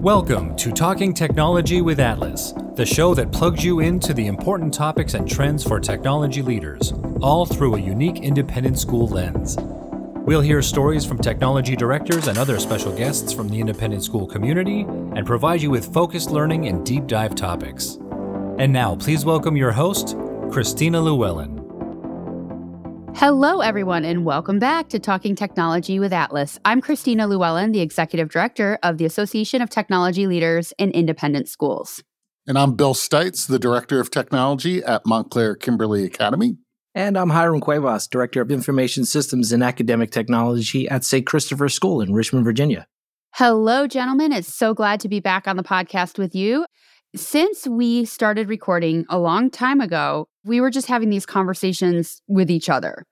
Welcome to Talking Technology with ATLIS, the show that plugs you into the important topics and trends for technology leaders, all through a unique independent school lens. We'll hear stories from technology directors and other special guests from the independent school community and provide you with focused learning and deep dive topics. And now, please welcome your host, Christina Lewellen. Hello, everyone, and welcome back to Talking Technology with ATLIS. I'm Christina Lewellen, the Executive Director of the Association of Technology Leaders in Independent Schools. And I'm Bill Stites, the Director of Technology at Montclair Kimberly Academy. And I'm Hiram Cuevas, Director of Information Systems and Academic Technology at St. Christopher School in Richmond, Virginia. Hello, gentlemen. It's so glad to be back on the podcast with you. Since we started recording a long time ago, we were just having these conversations with each other.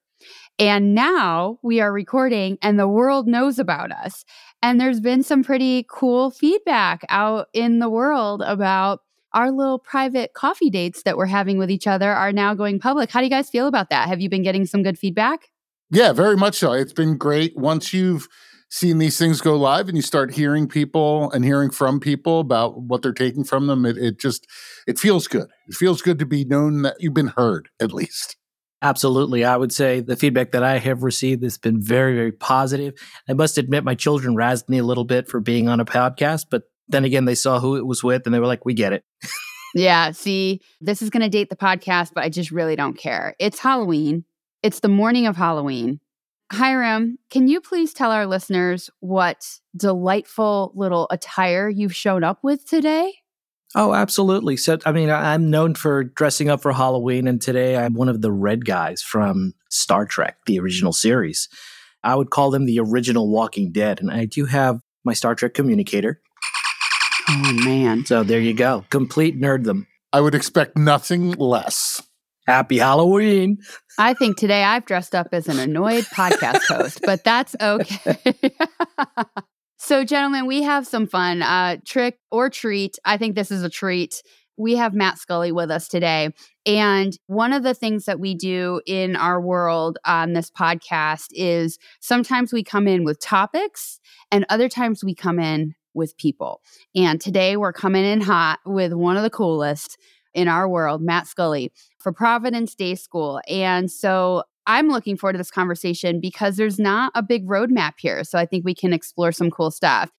And now we are recording and the world knows about us. And there's been some pretty cool feedback out in the world about our little private coffee dates that we're having with each other are now going public. How do you guys feel about that? Have you been getting some good feedback? Yeah, very much so. It's been great. Once you've seen these things go live and you start hearing people and hearing from people about what they're taking from them, it, it just it feels good. It feels good to be known that you've been heard, at least. Absolutely. I would say the feedback that I have received has been very, very positive. I must admit, my children razzed me a little bit for being on a podcast, but then again, they saw who it was with and they were like, we get it. yeah. See, this is going to date the podcast, but I just really don't care. It's Halloween, it's the morning of Halloween. Hiram, can you please tell our listeners what delightful little attire you've shown up with today? Oh, absolutely. So, I mean, I'm known for dressing up for Halloween, and today I'm one of the red guys from Star Trek, the original series. I would call them the original Walking Dead, and I do have my Star Trek communicator. Oh, man. So there you go. Complete nerddom. I would expect nothing less. Happy Halloween. I think today I've dressed up as an annoyed podcast host, but that's okay. So, gentlemen, we have some fun. Uh, trick or treat. I think this is a treat. We have Matt Scully with us today. And one of the things that we do in our world on this podcast is sometimes we come in with topics, and other times we come in with people. And today we're coming in hot with one of the coolest in our world, Matt Scully, for Providence Day School. And so I'm looking forward to this conversation because there's not a big roadmap here. So I think we can explore some cool stuff.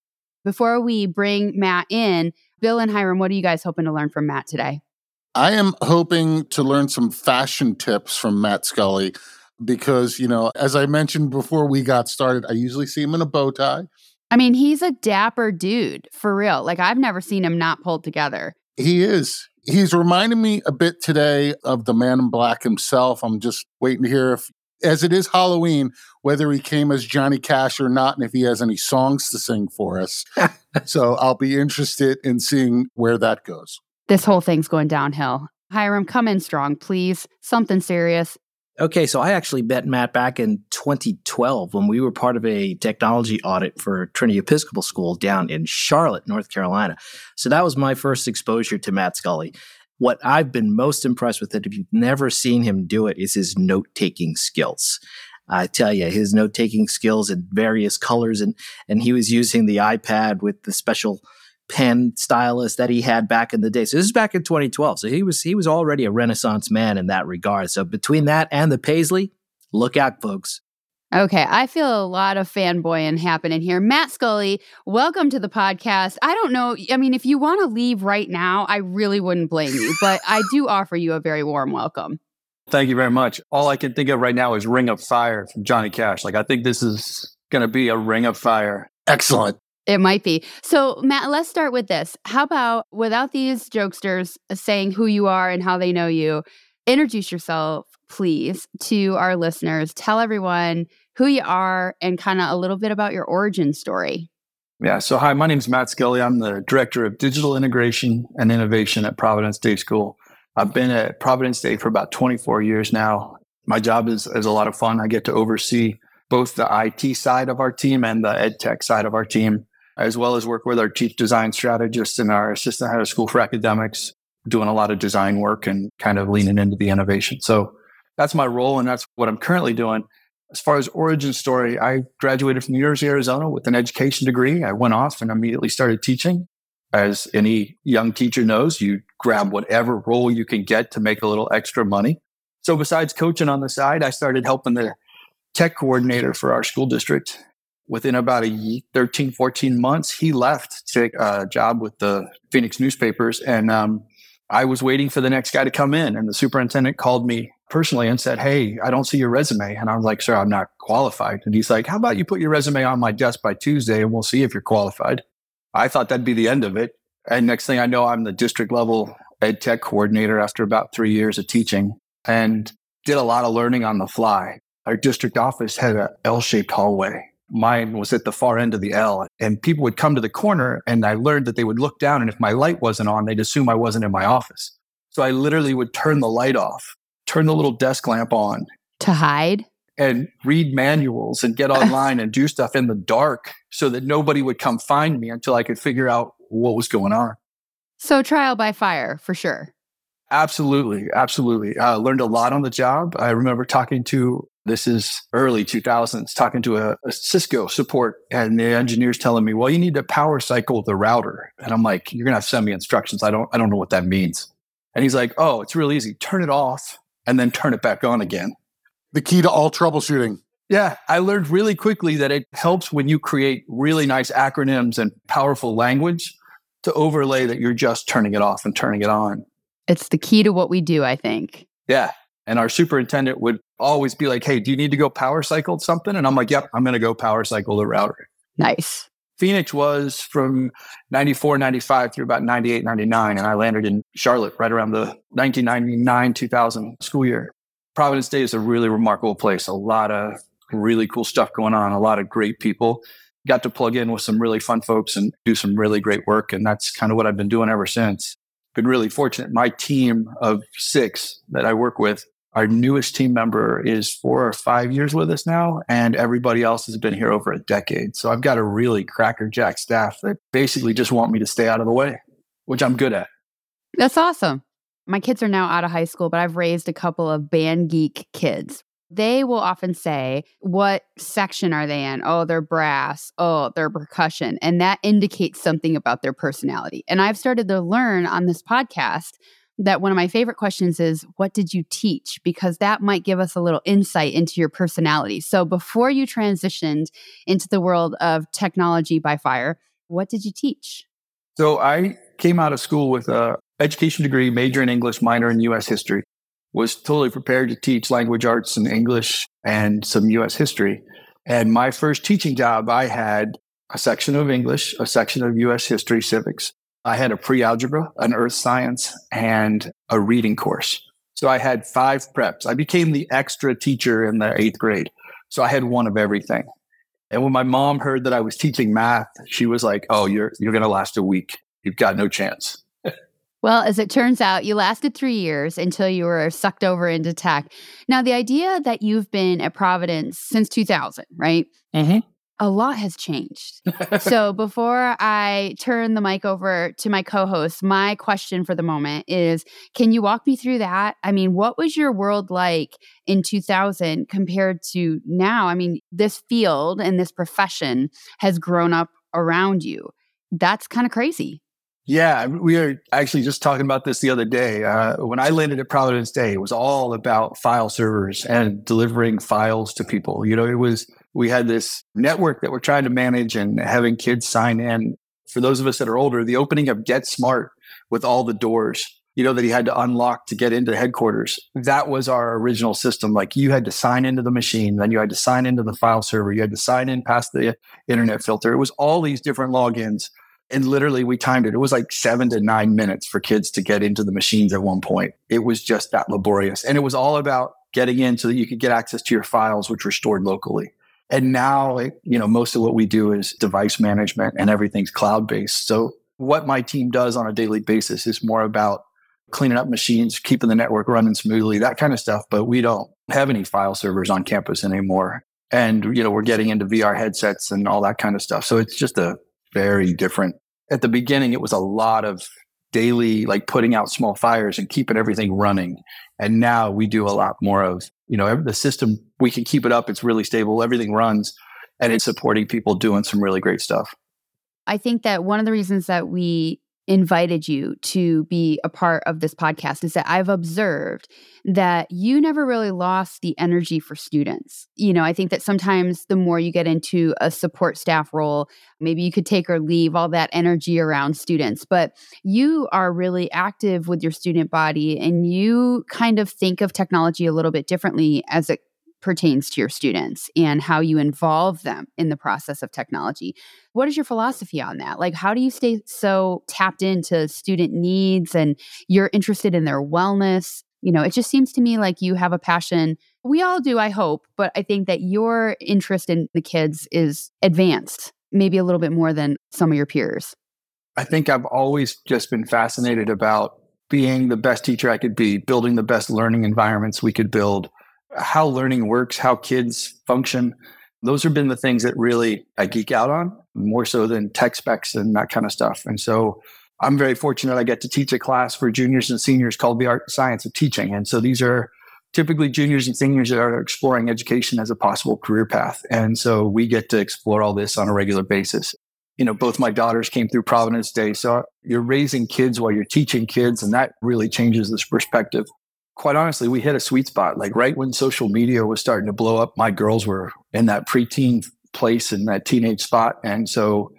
Before we bring Matt in, Bill and Hiram, what are you guys hoping to learn from Matt today? I am hoping to learn some fashion tips from Matt Scully because, you know, as I mentioned before we got started, I usually see him in a bow tie. I mean, he's a dapper dude for real. Like, I've never seen him not pulled together. He is he's reminding me a bit today of the man in black himself. I'm just waiting to hear if, as it is Halloween, whether he came as Johnny Cash or not, and if he has any songs to sing for us. so I'll be interested in seeing where that goes. This whole thing's going downhill. Hiram, come in strong, please. Something serious. Okay, so I actually met Matt back in 2012 when we were part of a technology audit for Trinity Episcopal School down in Charlotte, North Carolina. So that was my first exposure to Matt Scully. What I've been most impressed with it, if you've never seen him do it, is his note taking skills. I tell you, his note taking skills in various colors, and and he was using the iPad with the special pen stylus that he had back in the day. So this is back in 2012. So he was he was already a renaissance man in that regard. So between that and the Paisley, look out, folks. Okay, I feel a lot of fanboying happening here. Matt Scully, welcome to the podcast. I don't know, I mean, if you want to leave right now, I really wouldn't blame you, but I do offer you a very warm welcome. Thank you very much. All I can think of right now is Ring of Fire from Johnny Cash. Like, I think this is going to be a Ring of Fire. Excellent. It might be. So, Matt, let's start with this. How about without these jokesters uh, saying who you are and how they know you, introduce yourself, please, to our listeners. Tell everyone who you are and kind of a little bit about your origin story. Yeah. So, hi, my name is Matt Scully. I'm the Director of Digital Integration and Innovation at Providence Day School. I've been at Providence Day for about 24 years now. My job is, is a lot of fun. I get to oversee both the IT side of our team and the ed tech side of our team as well as work with our chief design strategist and our assistant head of school for academics, doing a lot of design work and kind of leaning into the innovation. So that's my role, and that's what I'm currently doing. As far as origin story, I graduated from University of Arizona with an education degree. I went off and immediately started teaching. as any young teacher knows, you grab whatever role you can get to make a little extra money. So besides coaching on the side, I started helping the tech coordinator for our school district. Within about a 13, 14 months, he left to take a job with the Phoenix newspapers. And um, I was waiting for the next guy to come in. And the superintendent called me personally and said, Hey, I don't see your resume. And I was like, Sir, I'm not qualified. And he's like, How about you put your resume on my desk by Tuesday and we'll see if you're qualified? I thought that'd be the end of it. And next thing I know, I'm the district level ed tech coordinator after about three years of teaching and did a lot of learning on the fly. Our district office had an L shaped hallway. Mine was at the far end of the L, and people would come to the corner, and I learned that they would look down, and if my light wasn't on, they'd assume I wasn't in my office. So I literally would turn the light off, turn the little desk lamp on to hide and read manuals and get online and do stuff in the dark so that nobody would come find me until I could figure out what was going on. So, trial by fire for sure. Absolutely. Absolutely. I learned a lot on the job. I remember talking to this is early 2000s, talking to a, a, Cisco support, and the engineers telling me, "Well, you need to power cycle the router." And I'm like, "You're gonna have to send me instructions. I don't, I don't know what that means." And he's like, "Oh, it's real easy. Turn it off and then turn it back on again." The key to all troubleshooting. Yeah, I learned really quickly that it helps when you create really nice acronyms and powerful language to overlay that you're just turning it off and turning it on. It's the key to what we do, I think. Yeah. And our superintendent would always be like, Hey, do you need to go power cycle something? And I'm like, Yep, I'm going to go power cycle the router. Nice. Phoenix was from 94, 95 through about 98, 99. And I landed in Charlotte right around the 1999, 2000 school year. Providence Day is a really remarkable place. A lot of really cool stuff going on, a lot of great people. Got to plug in with some really fun folks and do some really great work. And that's kind of what I've been doing ever since. Been really fortunate. My team of six that I work with, our newest team member is four or five years with us now, and everybody else has been here over a decade. So I've got a really crackerjack staff that basically just want me to stay out of the way, which I'm good at. That's awesome. My kids are now out of high school, but I've raised a couple of band geek kids they will often say, What section are they in? Oh, they're brass. Oh, they're percussion. And that indicates something about their personality. And I've started to learn on this podcast that one of my favorite questions is, What did you teach? Because that might give us a little insight into your personality. So before you transitioned into the world of technology by fire, what did you teach? So I came out of school with a education degree, major in English, minor in US history was totally prepared to teach language arts and English and some US history. And my first teaching job, I had a section of English, a section of US history, civics. I had a pre algebra, an earth science, and a reading course. So I had five preps. I became the extra teacher in the eighth grade. So I had one of everything. And when my mom heard that I was teaching math, she was like, Oh, you're, you're going to last a week. You've got no chance. Well, as it turns out, you lasted three years until you were sucked over into tech. Now, the idea that you've been at Providence since 2000, right? Mm-hmm. A lot has changed. so, before I turn the mic over to my co host, my question for the moment is Can you walk me through that? I mean, what was your world like in 2000 compared to now? I mean, this field and this profession has grown up around you. That's kind of crazy. Yeah, we were actually just talking about this the other day. Uh, when I landed at Providence Day, it was all about file servers and delivering files to people. You know, it was, we had this network that we're trying to manage and having kids sign in. For those of us that are older, the opening of Get Smart with all the doors, you know, that he had to unlock to get into headquarters. That was our original system. Like you had to sign into the machine, then you had to sign into the file server, you had to sign in past the internet filter. It was all these different logins and literally, we timed it. It was like seven to nine minutes for kids to get into the machines at one point. It was just that laborious. And it was all about getting in so that you could get access to your files, which were stored locally. And now, you know, most of what we do is device management and everything's cloud based. So, what my team does on a daily basis is more about cleaning up machines, keeping the network running smoothly, that kind of stuff. But we don't have any file servers on campus anymore. And, you know, we're getting into VR headsets and all that kind of stuff. So, it's just a very different. At the beginning, it was a lot of daily, like putting out small fires and keeping everything running. And now we do a lot more of, you know, the system, we can keep it up. It's really stable. Everything runs and it's supporting people doing some really great stuff. I think that one of the reasons that we invited you to be a part of this podcast is that I've observed that you never really lost the energy for students. You know, I think that sometimes the more you get into a support staff role, maybe you could take or leave all that energy around students, but you are really active with your student body and you kind of think of technology a little bit differently as it pertains to your students and how you involve them in the process of technology. What is your philosophy on that? Like, how do you stay so tapped into student needs and you're interested in their wellness? You know, it just seems to me like you have a passion. We all do, I hope, but I think that your interest in the kids is advanced, maybe a little bit more than some of your peers. I think I've always just been fascinated about being the best teacher I could be, building the best learning environments we could build, how learning works, how kids function. Those have been the things that really I geek out on more so than tech specs and that kind of stuff. And so I'm very fortunate I get to teach a class for juniors and seniors called the Art and Science of Teaching. And so these are typically juniors and seniors that are exploring education as a possible career path. And so we get to explore all this on a regular basis. You know, both my daughters came through Providence Day. So you're raising kids while you're teaching kids, and that really changes this perspective quite honestly, we hit a sweet spot. Like right when social media was starting to blow up, my girls were in that preteen place in that teenage spot. And so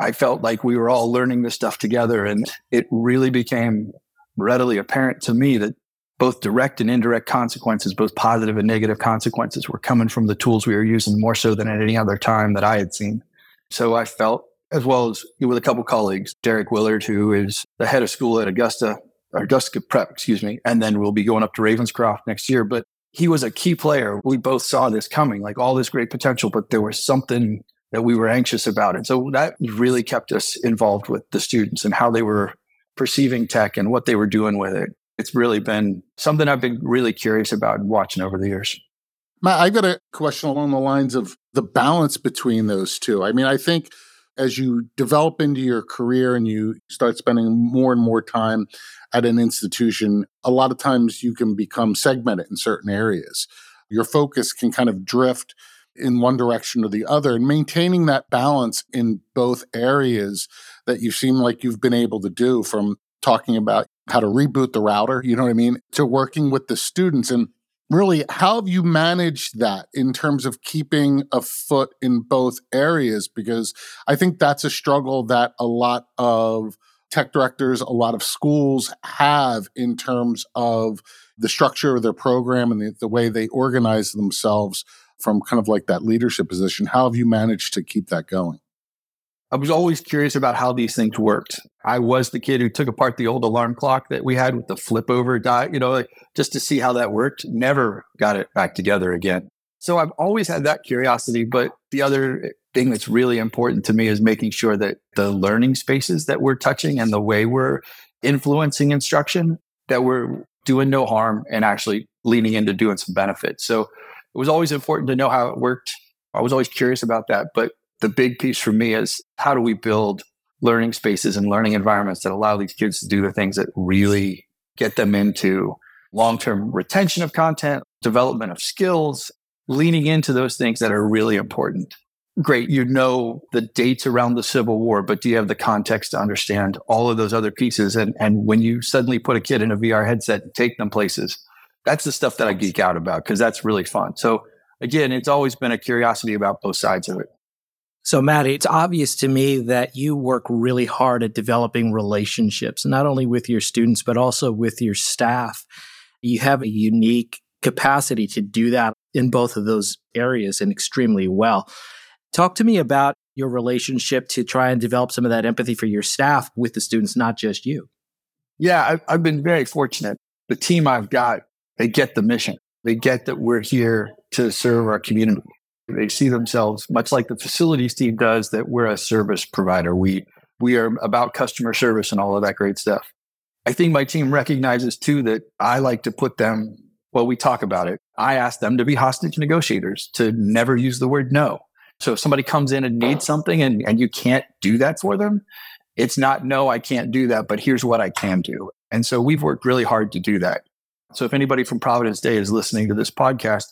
I felt like we were all learning this stuff together. And it really became readily apparent to me that both direct and indirect consequences, both positive and negative consequences, were coming from the tools we were using more so than at any other time that I had seen. So I felt, as well as with a couple colleagues, Derek Willard, who is the head of school at Augusta, Augusta Prep, excuse me, and then we'll be going up to Ravenscroft next year. But he was a key player. We both saw this coming, like all this great potential, but there was something that we were anxious about. And so that really kept us involved with the students and how they were perceiving tech and what they were doing with it. It's really been something I've been really curious about and watching over the years. Matt, I got a question along the lines of the balance between those two. I mean, I think as you develop into your career and you start spending more and more time at an institution, a lot of times you can become segmented in certain areas. Your focus can kind of drift in one direction or the other, and maintaining that balance in both areas that you seem like you've been able to do from talking about how to reboot the router, you know what I mean, to working with the students. And really, how have you managed that in terms of keeping a foot in both areas? Because I think that's a struggle that a lot of tech directors, a lot of schools have in terms of the structure of their program and the, the way they organize themselves from kind of like that leadership position. How have you managed to keep that going? I was always curious about how these things worked. I was the kid who took apart the old alarm clock that we had with the flip over die, you know, like just to see how that worked. Never got it back together again. So I've always had that curiosity. But the other thing that's really important to me is making sure that the learning spaces that we're touching and the way we're influencing instruction, that we're doing no harm and actually leaning into doing some benefit. So it was always important to know how it worked. I was always curious about that. But the big piece for me is how do we build learning spaces and learning environments that allow these kids to do the things that really get them into long term retention of content, development of skills, leaning into those things that are really important. Great, you know the dates around the Civil War, but do you have the context to understand all of those other pieces? And, and when you suddenly put a kid in a VR headset and take them places, that's the stuff that I geek out about because that's really fun. So, again, it's always been a curiosity about both sides of it. So, Matt, it's obvious to me that you work really hard at developing relationships, not only with your students, but also with your staff. You have a unique capacity to do that in both of those areas and extremely well. Talk to me about your relationship to try and develop some of that empathy for your staff with the students, not just you. Yeah, I've been very fortunate. The team I've got, they get the mission. They get that we're here to serve our community. They see themselves much like the facilities team does that we're a service provider. We we are about customer service and all of that great stuff. I think my team recognizes too that I like to put them well, we talk about it. I ask them to be hostage negotiators, to never use the word no. So if somebody comes in and needs something and, and you can't do that for them, it's not no, I can't do that, but here's what I can do. And so we've worked really hard to do that. So if anybody from Providence Day is listening to this podcast,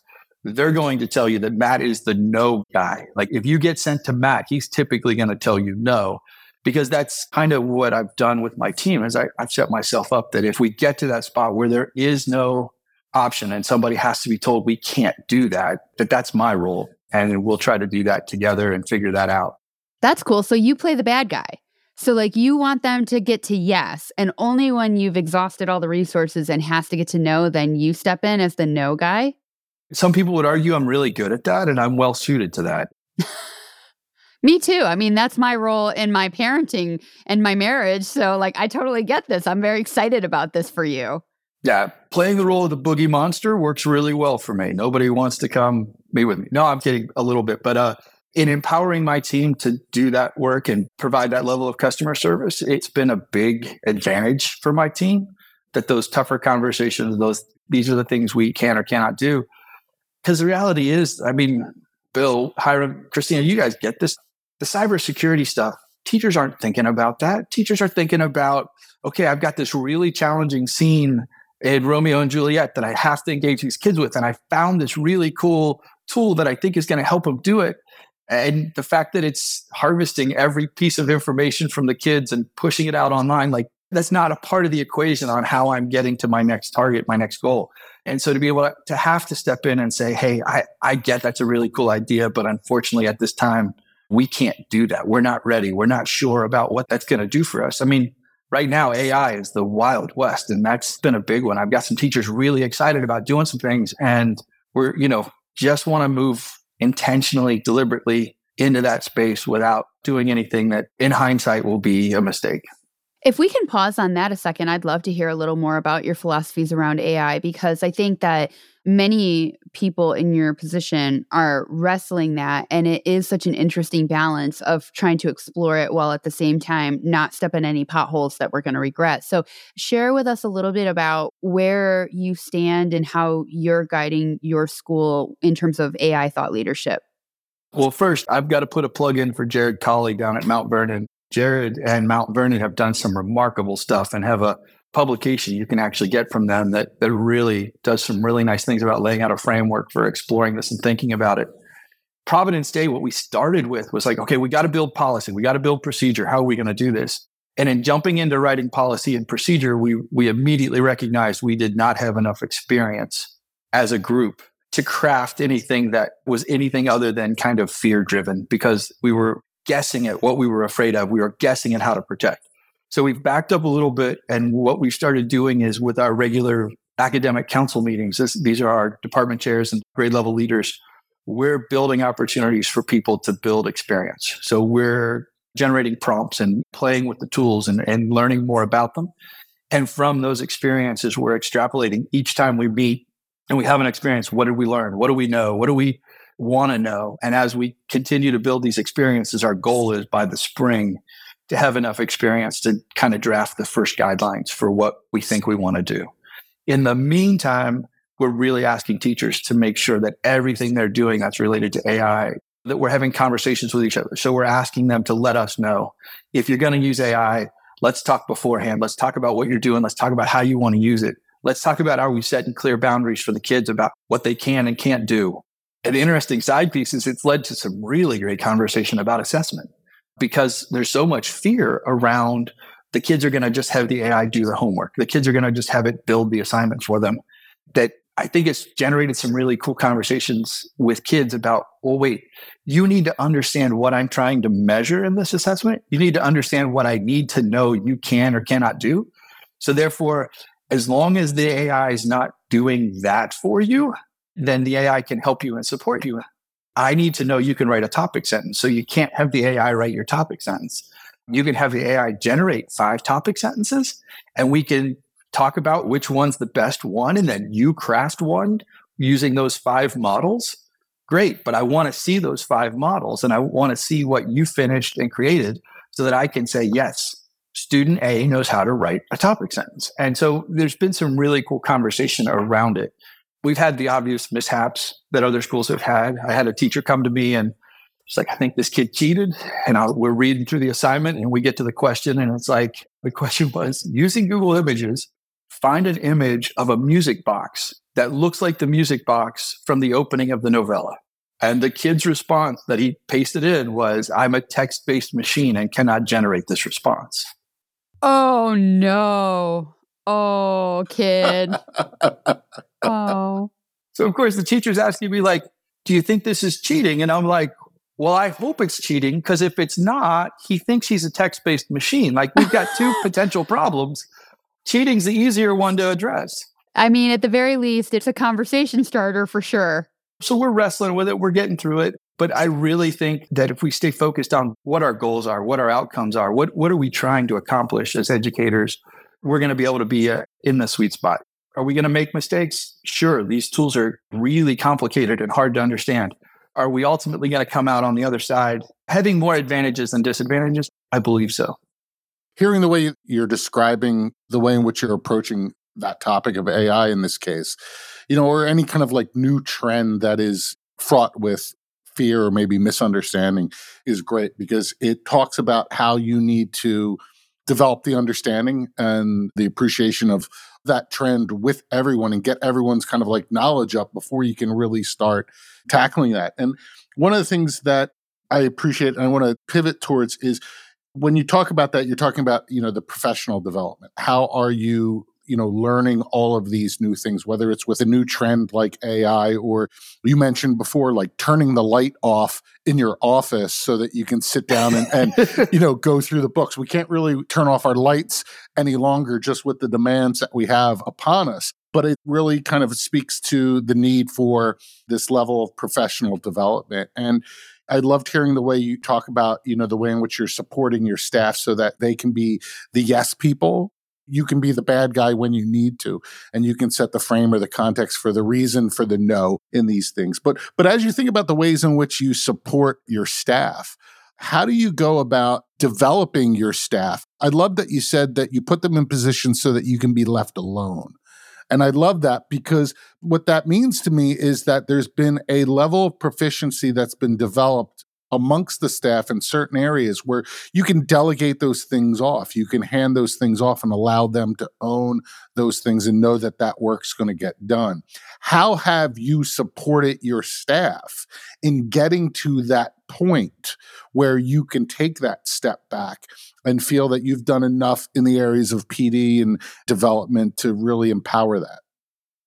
they're going to tell you that Matt is the no guy. Like if you get sent to Matt, he's typically going to tell you no because that's kind of what I've done with my team is I, I've set myself up that if we get to that spot where there is no option and somebody has to be told we can't do that, that that's my role. And we'll try to do that together and figure that out. That's cool. So you play the bad guy. So like you want them to get to yes, and only when you've exhausted all the resources and has to get to no, then you step in as the no guy. Some people would argue I'm really good at that and I'm well suited to that. Me too. I mean, that's my role in my parenting and my marriage. So, like, I totally get this. I'm very excited about this for you. Yeah, playing the role of the boogie monster works really well for me. Nobody wants to come be with me. No, I'm kidding a little bit, but uh, in empowering my team to do that work and provide that level of customer service, it's been a big advantage for my team that those tougher conversations, those these are the things we can or cannot do. Because the reality is, I mean, Bill, Hiram, Christina, you guys get this. The cybersecurity stuff, teachers aren't thinking about that. Teachers are thinking about, okay, I've got this really challenging scene in Romeo and Juliet that I have to engage these kids with. And I found this really cool tool that I think is going to help them do it. And the fact that it's harvesting every piece of information from the kids and pushing it out online, like that's not a part of the equation on how I'm getting to my next target, my next goal. And so to be able to have to step in and say, hey, I, I get that's a really cool idea, but unfortunately at this time, we can't do that. We're not ready. We're not sure about what that's going to do for us. I mean, right now AI is the wild west and that's been a big one. I've got some teachers really excited about doing some things and we're, you know, just want to move intentionally, deliberately into that space without doing anything that in hindsight will be a mistake. If we can pause on that a second, I'd love to hear a little more about your philosophies around AI because I think that many people in your position are wrestling that. And it is such an interesting balance of trying to explore it while at the same time not step in any potholes that we're going to regret. So, share with us a little bit about where you stand and how you're guiding your school in terms of AI thought leadership. Well, first, I've got to put a plug in for Jared Colley down at Mount Vernon. Jared and Mount Vernon have done some remarkable stuff and have a publication you can actually get from them that, that really does some really nice things about laying out a framework for exploring this and thinking about it. Providence Day, what we started with was like, okay, we got to build policy, we got to build procedure. How are we going to do this? And in jumping into writing policy and procedure, we we immediately recognized we did not have enough experience as a group to craft anything that was anything other than kind of fear driven because we were guessing at what we were afraid of. We were guessing at how to protect. So we've backed up a little bit. And what we've started doing is with our regular academic council meetings, this, these are our department chairs and grade level leaders. We're building opportunities for people to build experience. So we're generating prompts and playing with the tools and, and learning more about them. And from those experiences, we're extrapolating each time we meet and we have an experience. What did we learn? What do we know? What do we want to know. And as we continue to build these experiences, our goal is by the spring to have enough experience to kind of draft the first guidelines for what we think we want to do. In the meantime, we're really asking teachers to make sure that everything they're doing that's related to AI, that we're having conversations with each other. So we're asking them to let us know if you're going to use AI, let's talk beforehand. Let's talk about what you're doing. Let's talk about how you want to use it. Let's talk about are we setting clear boundaries for the kids about what they can and can't do? An interesting side piece is it's led to some really great conversation about assessment because there's so much fear around the kids are going to just have the AI do the homework. The kids are going to just have it build the assignment for them. That I think it's generated some really cool conversations with kids about, well, wait, you need to understand what I'm trying to measure in this assessment. You need to understand what I need to know you can or cannot do. So therefore, as long as the AI is not doing that for you, then the AI can help you and support you. I need to know you can write a topic sentence. So you can't have the AI write your topic sentence. You can have the AI generate five topic sentences and we can talk about which one's the best one. And then you craft one using those five models. Great. But I want to see those five models and I want to see what you finished and created so that I can say, yes, student A knows how to write a topic sentence. And so there's been some really cool conversation around it we've had the obvious mishaps that other schools have had. I had a teacher come to me and she's like, I think this kid cheated. And I, we're reading through the assignment and we get to the question. And it's like, the question was using Google Images, find an image of a music box that looks like the music box from the opening of the novella. And the kid's response that he pasted in was, I'm a text based machine and cannot generate this response. Oh, no. Oh, kid. oh. So, of course, the teacher's asking me, like, do you think this is cheating? And I'm like, well, I hope it's cheating because if it's not, he thinks he's a text based machine. Like, we've got two potential problems. Cheating's the easier one to address. I mean, at the very least, it's a conversation starter for sure. So we're wrestling with it, we're getting through it. But I really think that if we stay focused on what our goals are, what our outcomes are, what, what are we trying to accomplish as educators, we're going to be able to be uh, in the sweet spot. Are we going to make mistakes? Sure. These tools are really complicated and hard to understand. Are we ultimately going to come out on the other side having more advantages than disadvantages? I believe so. Hearing the way you're describing the way in which you're approaching that topic of AI in this case, you know, or any kind of like new trend that is fraught with fear or maybe misunderstanding is great because it talks about how you need to develop the understanding and the appreciation of that trend with everyone and get everyone's kind of like knowledge up before you can really start tackling that. And one of the things that I appreciate and I want to pivot towards is when you talk about that, you're talking about, you know, the professional development. How are you you know learning all of these new things whether it's with a new trend like ai or you mentioned before like turning the light off in your office so that you can sit down and, and you know go through the books. We can't really turn off our lights any longer just with the demands that we have upon us but it really kind of speaks to the need for this level of professional development. And I loved hearing the way you talk about, you know, the way in which you're supporting your staff so that they can be the yes people you can be the bad guy when you need to and you can set the frame or the context for the reason for the no in these things. But but as you think about the ways in which you support your staff how do you go about developing your staff? I love that you said that you put them in positions so that you can be left alone. And I love that because what that means to me is that there's been a level of proficiency that's been developed amongst the staff in certain areas where you can delegate those things off. You can hand those things off and allow them to own those things and know that that work's going to get done. How have you supported your staff in getting to that point where you can take that step back and feel that you've done enough in the areas of PD and development to really empower that?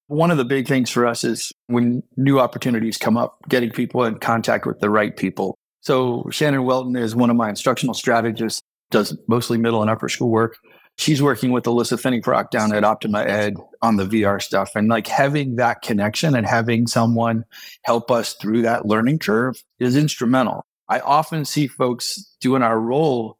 One of the big things for us is when new opportunities come up, getting people in contact with the right people so Shannon Welton is one of my instructional strategists, does mostly middle and upper school work. She's working with Alyssa Finney-Brock down at Optima Ed on the VR stuff. And like having that connection and having someone help us through that learning curve is instrumental. I often see folks doing our role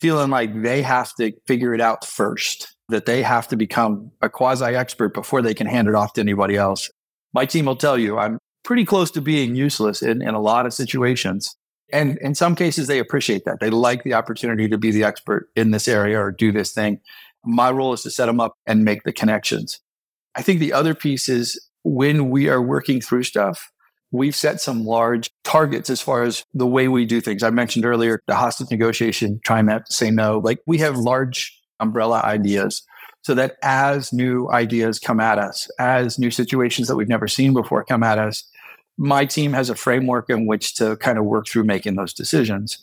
feeling like they have to figure it out first, that they have to become a quasi expert before they can hand it off to anybody else. My team will tell you I'm pretty close to being useless in, in a lot of situations. And in some cases, they appreciate that. They like the opportunity to be the expert in this area or do this thing. My role is to set them up and make the connections. I think the other piece is when we are working through stuff, we've set some large targets as far as the way we do things. I mentioned earlier the hostage negotiation, trying not to say no. Like we have large umbrella ideas so that as new ideas come at us, as new situations that we've never seen before come at us, my team has a framework in which to kind of work through making those decisions.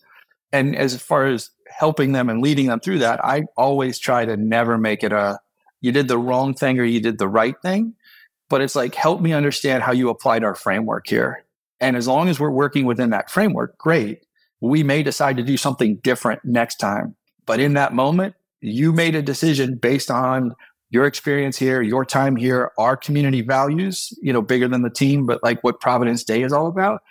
And as far as helping them and leading them through that, I always try to never make it a you did the wrong thing or you did the right thing. But it's like, help me understand how you applied our framework here. And as long as we're working within that framework, great. We may decide to do something different next time. But in that moment, you made a decision based on your experience here, your time here, our community values, you know, bigger than the team, but like what Providence Day is all about.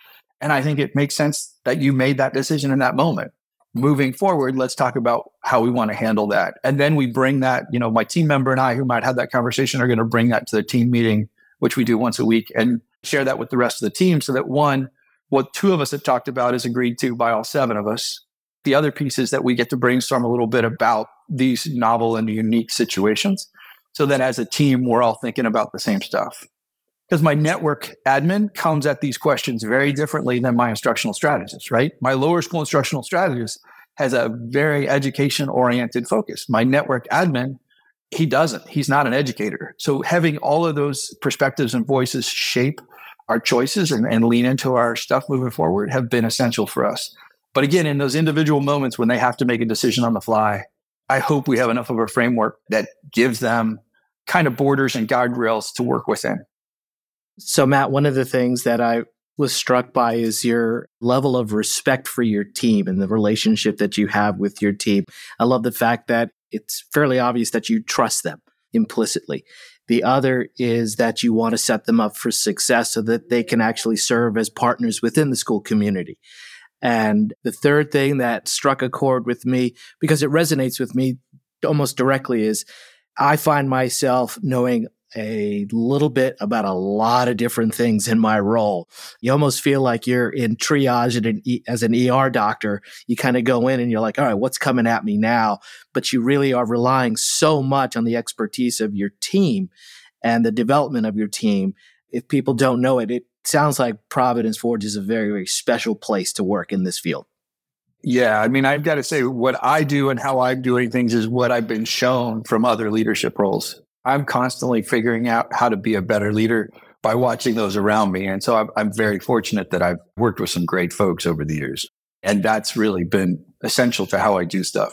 And I think it makes sense that you made that decision in that moment. Moving forward, let's talk about how we want to handle that. And then we bring that, you know, my team member and I who might have that conversation are going to bring that to the team meeting, which we do once a week, and share that with the rest of the team so that one, what two of us have talked about is agreed to by all seven of us. The other piece is that we get to brainstorm a little bit about these novel and unique situations so that as a team, we're all thinking about the same stuff. Because my network admin comes at these questions very differently than my instructional strategist, right? My lower school instructional strategist has a very education oriented focus. My network admin he doesn't. He's not an educator. So having all of those perspectives and voices shape our choices and, and lean into our stuff moving forward have been essential for us. But again, in those individual moments when they have to make a decision on the fly, I hope we have enough of a framework that gives them kind of borders and guardrails to work within. So, Matt, one of the things that I was struck by is your level of respect for your team and the relationship that you have with your team. I love the fact that it's fairly obvious that you trust them implicitly. The other is that you want to set them up for success so that they can actually serve as partners within the school community. And the third thing that struck a chord with me, because it resonates with me almost directly, is I find myself knowing a little bit about a lot of different things in my role. You almost feel like you're in triage an, as an ER doctor. You kind of go in and you're like, all right, what's coming at me now? But you really are relying so much on the expertise of your team and the development of your team. If people don't know it, it sounds like Providence Forge is a very, very special place to work in this field. Yeah, I mean, I've got to say, what I do and how I'm doing things is what I've been shown from other leadership roles. I'm constantly figuring out how to be a better leader by watching those around me. And so I'm, I'm very fortunate that I've worked with some great folks over the years. And that's really been essential to how I do stuff.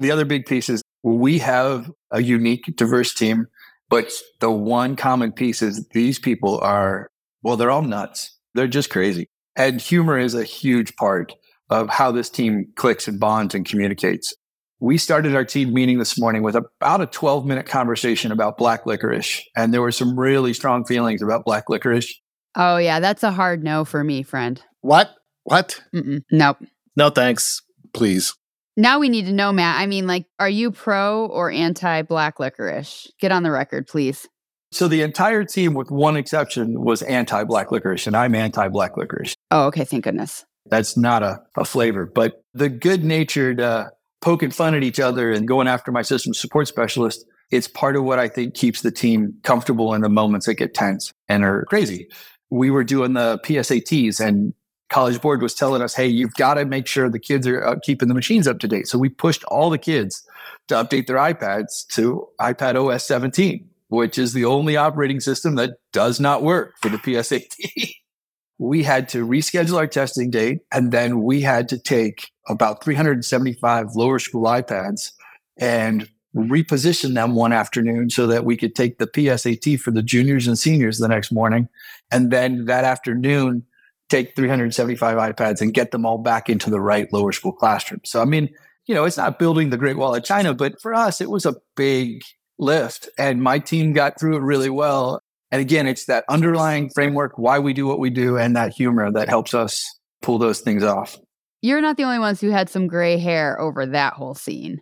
The other big piece is we have a unique, diverse team, but the one common piece is these people are, well, they're all nuts. They're just crazy. And humor is a huge part of how this team clicks and bonds and communicates we started our team meeting this morning with about a 12 minute conversation about black licorice. And there were some really strong feelings about black licorice. Oh, yeah. That's a hard no for me, friend. What? What? Mm-mm. Nope. No, thanks. Please. Now we need to know, Matt. I mean, like, are you pro or anti black licorice? Get on the record, please. So the entire team, with one exception, was anti black licorice, and I'm anti black licorice. Oh, okay. Thank goodness. That's not a, a flavor. But the good natured uh, poking fun at each other and going after my system support specialist, it's part of what I think keeps the team comfortable in the moments that get tense and are crazy. We were doing the PSATs and College Board was telling us, hey, you've got to make sure the kids are uh, keeping the machines up to date. So we pushed all the kids to update their iPads to iPad OS 17, which is the only operating system that does not work for the PSAT. we had to reschedule our testing date and then we had to take about 375 lower school iPads and reposition them one afternoon so that we could take the PSAT for the juniors and seniors the next morning. And then that afternoon, take 375 iPads and get them all back into the right lower school classroom. So, I mean, you know, it's not building the Great Wall of China, but for us, it was a big lift. And my team got through it really well. And again, it's that underlying framework, why we do what we do, and that humor that helps us pull those things off. You're not the only ones who had some gray hair over that whole scene.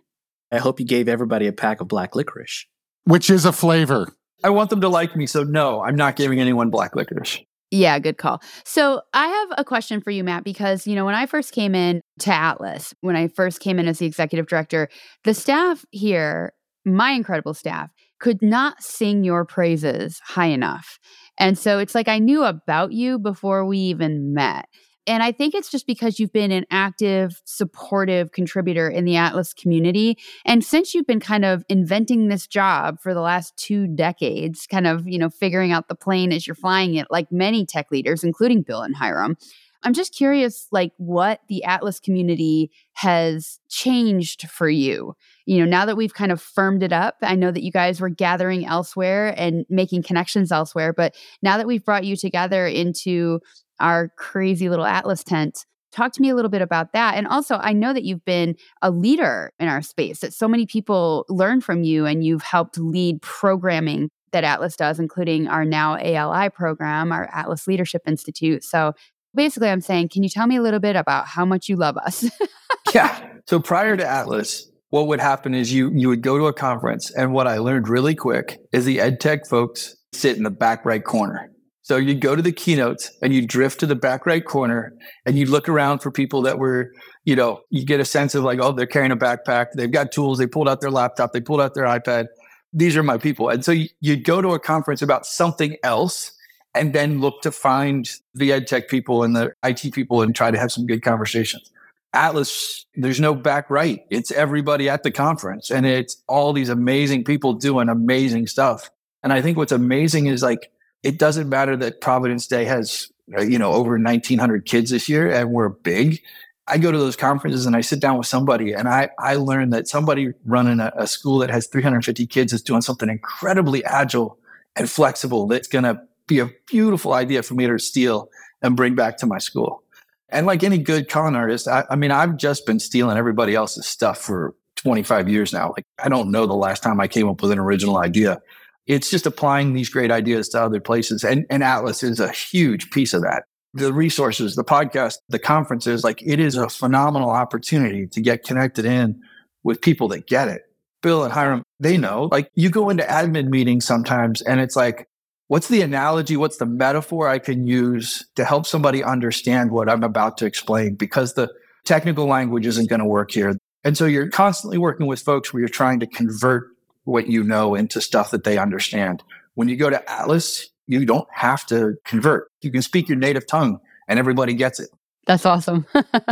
I hope you gave everybody a pack of black licorice. Which is a flavor. I want them to like me. So, no, I'm not giving anyone black licorice. Yeah, good call. So, I have a question for you, Matt, because, you know, when I first came in to ATLIS, when I first came in as the executive director, the staff here, my incredible staff, could not sing your praises high enough. And so it's like I knew about you before we even met. And I think it's just because you've been an active, supportive contributor in the ATLIS community. And since you've been kind of inventing this job for the last two decades, kind of, you know, figuring out the plane as you're flying it, like many tech leaders, including Bill and Hiram, I'm just curious, like, what the ATLIS community has changed for you. You know, now that we've kind of firmed it up, I know that you guys were gathering elsewhere and making connections elsewhere, but now that we've brought you together into our crazy little ATLIS tent, talk to me a little bit about that. And also, I know that you've been a leader in our space, that so many people learn from you and you've helped lead programming that ATLIS does, including our now ALI program, our ATLIS Leadership Institute. So basically I'm saying, can you tell me a little bit about how much you love us? yeah. So prior to ATLIS, what would happen is you you would go to a conference, and what I learned really quick is the ed tech folks sit in the back right corner. So you'd go to the keynotes and you drift to the back right corner and you look around for people that were, you know, you get a sense of like, oh, they're carrying a backpack, they've got tools, they pulled out their laptop, they pulled out their iPad. These are my people. And so you'd go to a conference about something else and then look to find the ed tech people and the IT people and try to have some good conversations. ATLIS, there's no back right. It's everybody at the conference and it's all these amazing people doing amazing stuff. And I think what's amazing is like, it doesn't matter that Providence Day has, uh, you know, over 1900 kids this year and we're big. I go to those conferences and I sit down with somebody and I, I learn that somebody running a, a school that has 350 kids is doing something incredibly agile and flexible that's going to be a beautiful idea for me to steal and bring back to my school. And like any good con artist, I, I mean, I've just been stealing everybody else's stuff for 25 years now. Like, I don't know the last time I came up with an original idea. It's just applying these great ideas to other places. And, and ATLIS is a huge piece of that the resources, the podcast, the conferences, like it is a phenomenal opportunity to get connected in with people that get it. Bill and Hiram, they know. Like you go into admin meetings sometimes and it's like, what's the analogy? What's the metaphor I can use to help somebody understand what I'm about to explain? Because the technical language isn't going to work here. And so you're constantly working with folks where you're trying to convert what you know into stuff that they understand. When you go to ATLIS, you don't have to convert. You can speak your native tongue and everybody gets it. That's awesome.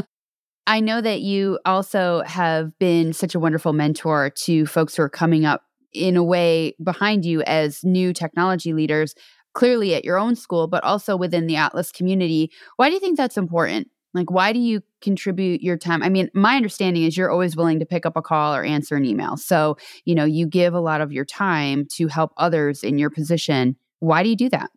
I know that you also have been such a wonderful mentor to folks who are coming up in a way behind you as new technology leaders, clearly at your own school, but also within the ATLIS community. Why do you think that's important? Like, why do you contribute your time? I mean, my understanding is you're always willing to pick up a call or answer an email. So, you know, you give a lot of your time to help others in your position why do you do that?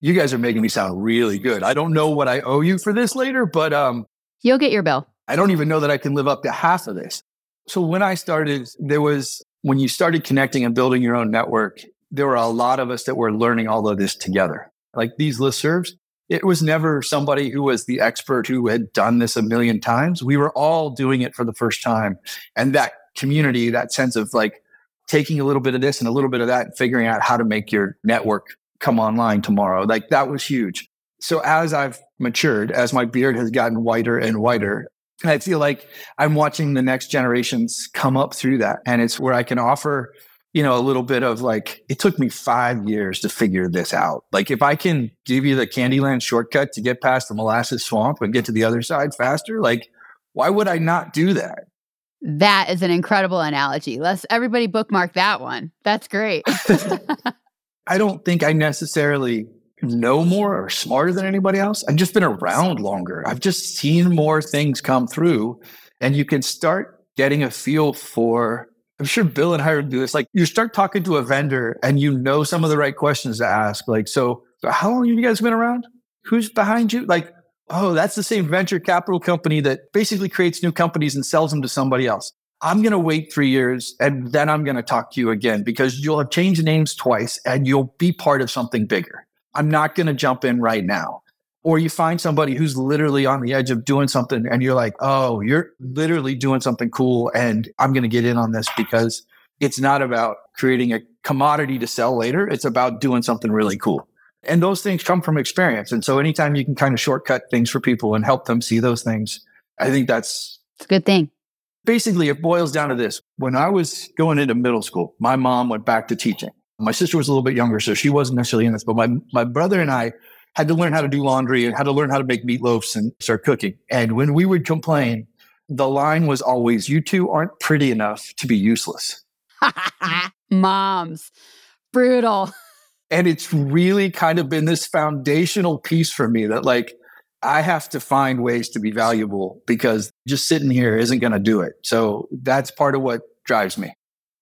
You guys are making me sound really good. I don't know what I owe you for this later, but um, you'll get your bill. I don't even know that I can live up to half of this. So when I started, there was when you started connecting and building your own network, there were a lot of us that were learning all of this together. Like these listservs, it was never somebody who was the expert who had done this a million times. We were all doing it for the first time. And that community, that sense of like taking a little bit of this and a little bit of that and figuring out how to make your network come online tomorrow. Like that was huge. So as I've matured, as my beard has gotten whiter and whiter, I feel like I'm watching the next generations come up through that. And it's where I can offer, you know, a little bit of like, it took me five years to figure this out. Like if I can give you the Candyland shortcut to get past the molasses swamp and get to the other side faster, like, why would I not do that? That is an incredible analogy. Let's everybody bookmark that one. That's great. I don't think I necessarily know more or smarter than anybody else. I've just been around longer. I've just seen more things come through. And you can start getting a feel for, I'm sure Bill and Hiram do this. Like you start talking to a vendor and you know some of the right questions to ask. Like, so, so how long have you guys been around? Who's behind you? Like, oh, that's the same venture capital company that basically creates new companies and sells them to somebody else. I'm going to wait three years and then I'm going to talk to you again because you'll have changed names twice and you'll be part of something bigger. I'm not going to jump in right now. Or you find somebody who's literally on the edge of doing something and you're like, oh, you're literally doing something cool and I'm going to get in on this because it's not about creating a commodity to sell later. It's about doing something really cool. And those things come from experience. And so anytime you can kind of shortcut things for people and help them see those things, I think that's it's a good thing basically it boils down to this. When I was going into middle school, my mom went back to teaching. My sister was a little bit younger, so she wasn't necessarily in this, but my, my brother and I had to learn how to do laundry and had to learn how to make meatloaves and start cooking. And when we would complain, the line was always, you two aren't pretty enough to be useless. Moms, brutal. And it's really kind of been this foundational piece for me that like, I have to find ways to be valuable because just sitting here isn't going to do it. So that's part of what drives me.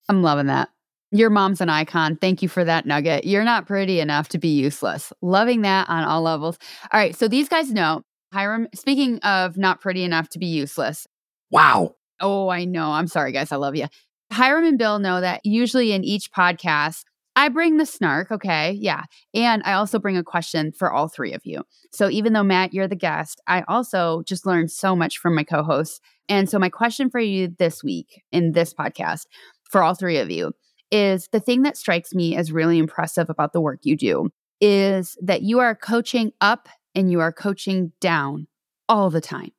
I'm loving that. Your mom's an icon. Thank you for that nugget. You're not pretty enough to be useless. Loving that on all levels. All right. So these guys know Hiram, speaking of not pretty enough to be useless. Wow. Oh, I know. I'm sorry, guys. I love you. Hiram and Bill know that usually in each podcast, I bring the snark, okay? Yeah. And I also bring a question for all three of you. So even though Matt, you're the guest, I also just learned so much from my co-hosts. And so my question for you this week in this podcast for all three of you is the thing that strikes me as really impressive about the work you do is that you are coaching up and you are coaching down all the time.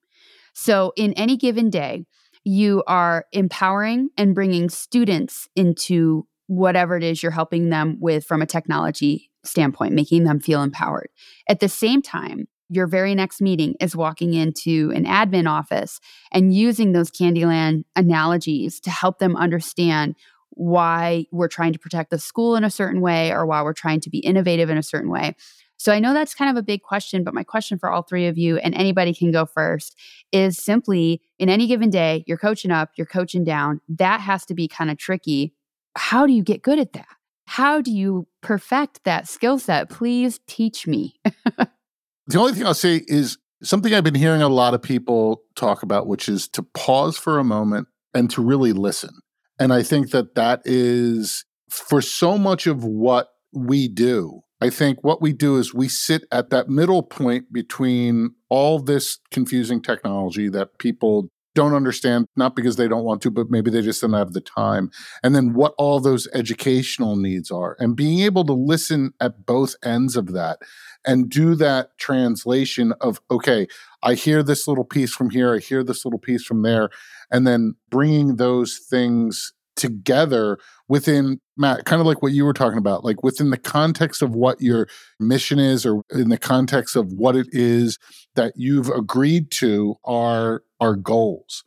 So in any given day, you are empowering and bringing students into whatever it is you're helping them with from a technology standpoint, making them feel empowered. At the same time, your very next meeting is walking into an admin office and using those Candyland analogies to help them understand why we're trying to protect the school in a certain way or why we're trying to be innovative in a certain way. So I know that's kind of a big question, but my question for all three of you, and anybody can go first, is simply in any given day, you're coaching up, you're coaching down. That has to be kind of tricky. How do you get good at that? How do you perfect that skill set? Please teach me. the only thing I'll say is something I've been hearing a lot of people talk about, which is to pause for a moment and to really listen. And I think that that is for so much of what we do. I think what we do is we sit at that middle point between all this confusing technology that people don't understand, not because they don't want to, but maybe they just don't have the time. And then what all those educational needs are. And being able to listen at both ends of that and do that translation of, okay, I hear this little piece from here, I hear this little piece from there, and then bringing those things together within Matt, kind of like what you were talking about, like within the context of what your mission is, or in the context of what it is that you've agreed to are our goals.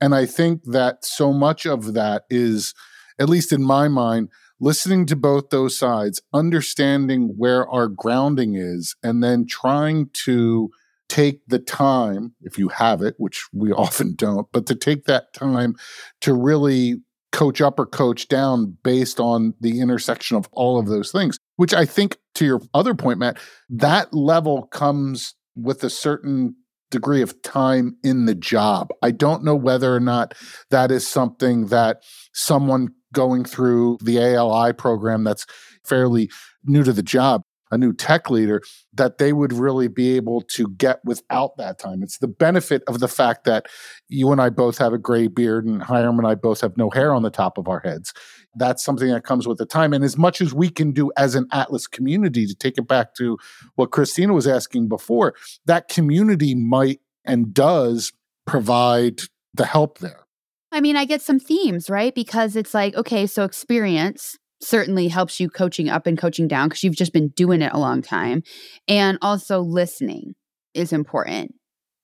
And I think that so much of that is, at least in my mind, listening to both those sides, understanding where our grounding is, and then trying to take the time, if you have it, which we often don't, but to take that time to really coach up or coach down based on the intersection of all of those things, which I think to your other point, Matt, that level comes with a certain degree of time in the job. I don't know whether or not that is something that someone going through the ALI program that's fairly new to the job a new tech leader that they would really be able to get without that time. It's the benefit of the fact that you and I both have a gray beard and Hiram and I both have no hair on the top of our heads. That's something that comes with the time. And as much as we can do as an ATLIS community, to take it back to what Christina was asking before, that community might and does provide the help there. I mean, I get some themes, right? Because it's like, okay, so experience, certainly helps you coaching up and coaching down because you've just been doing it a long time. And also listening is important.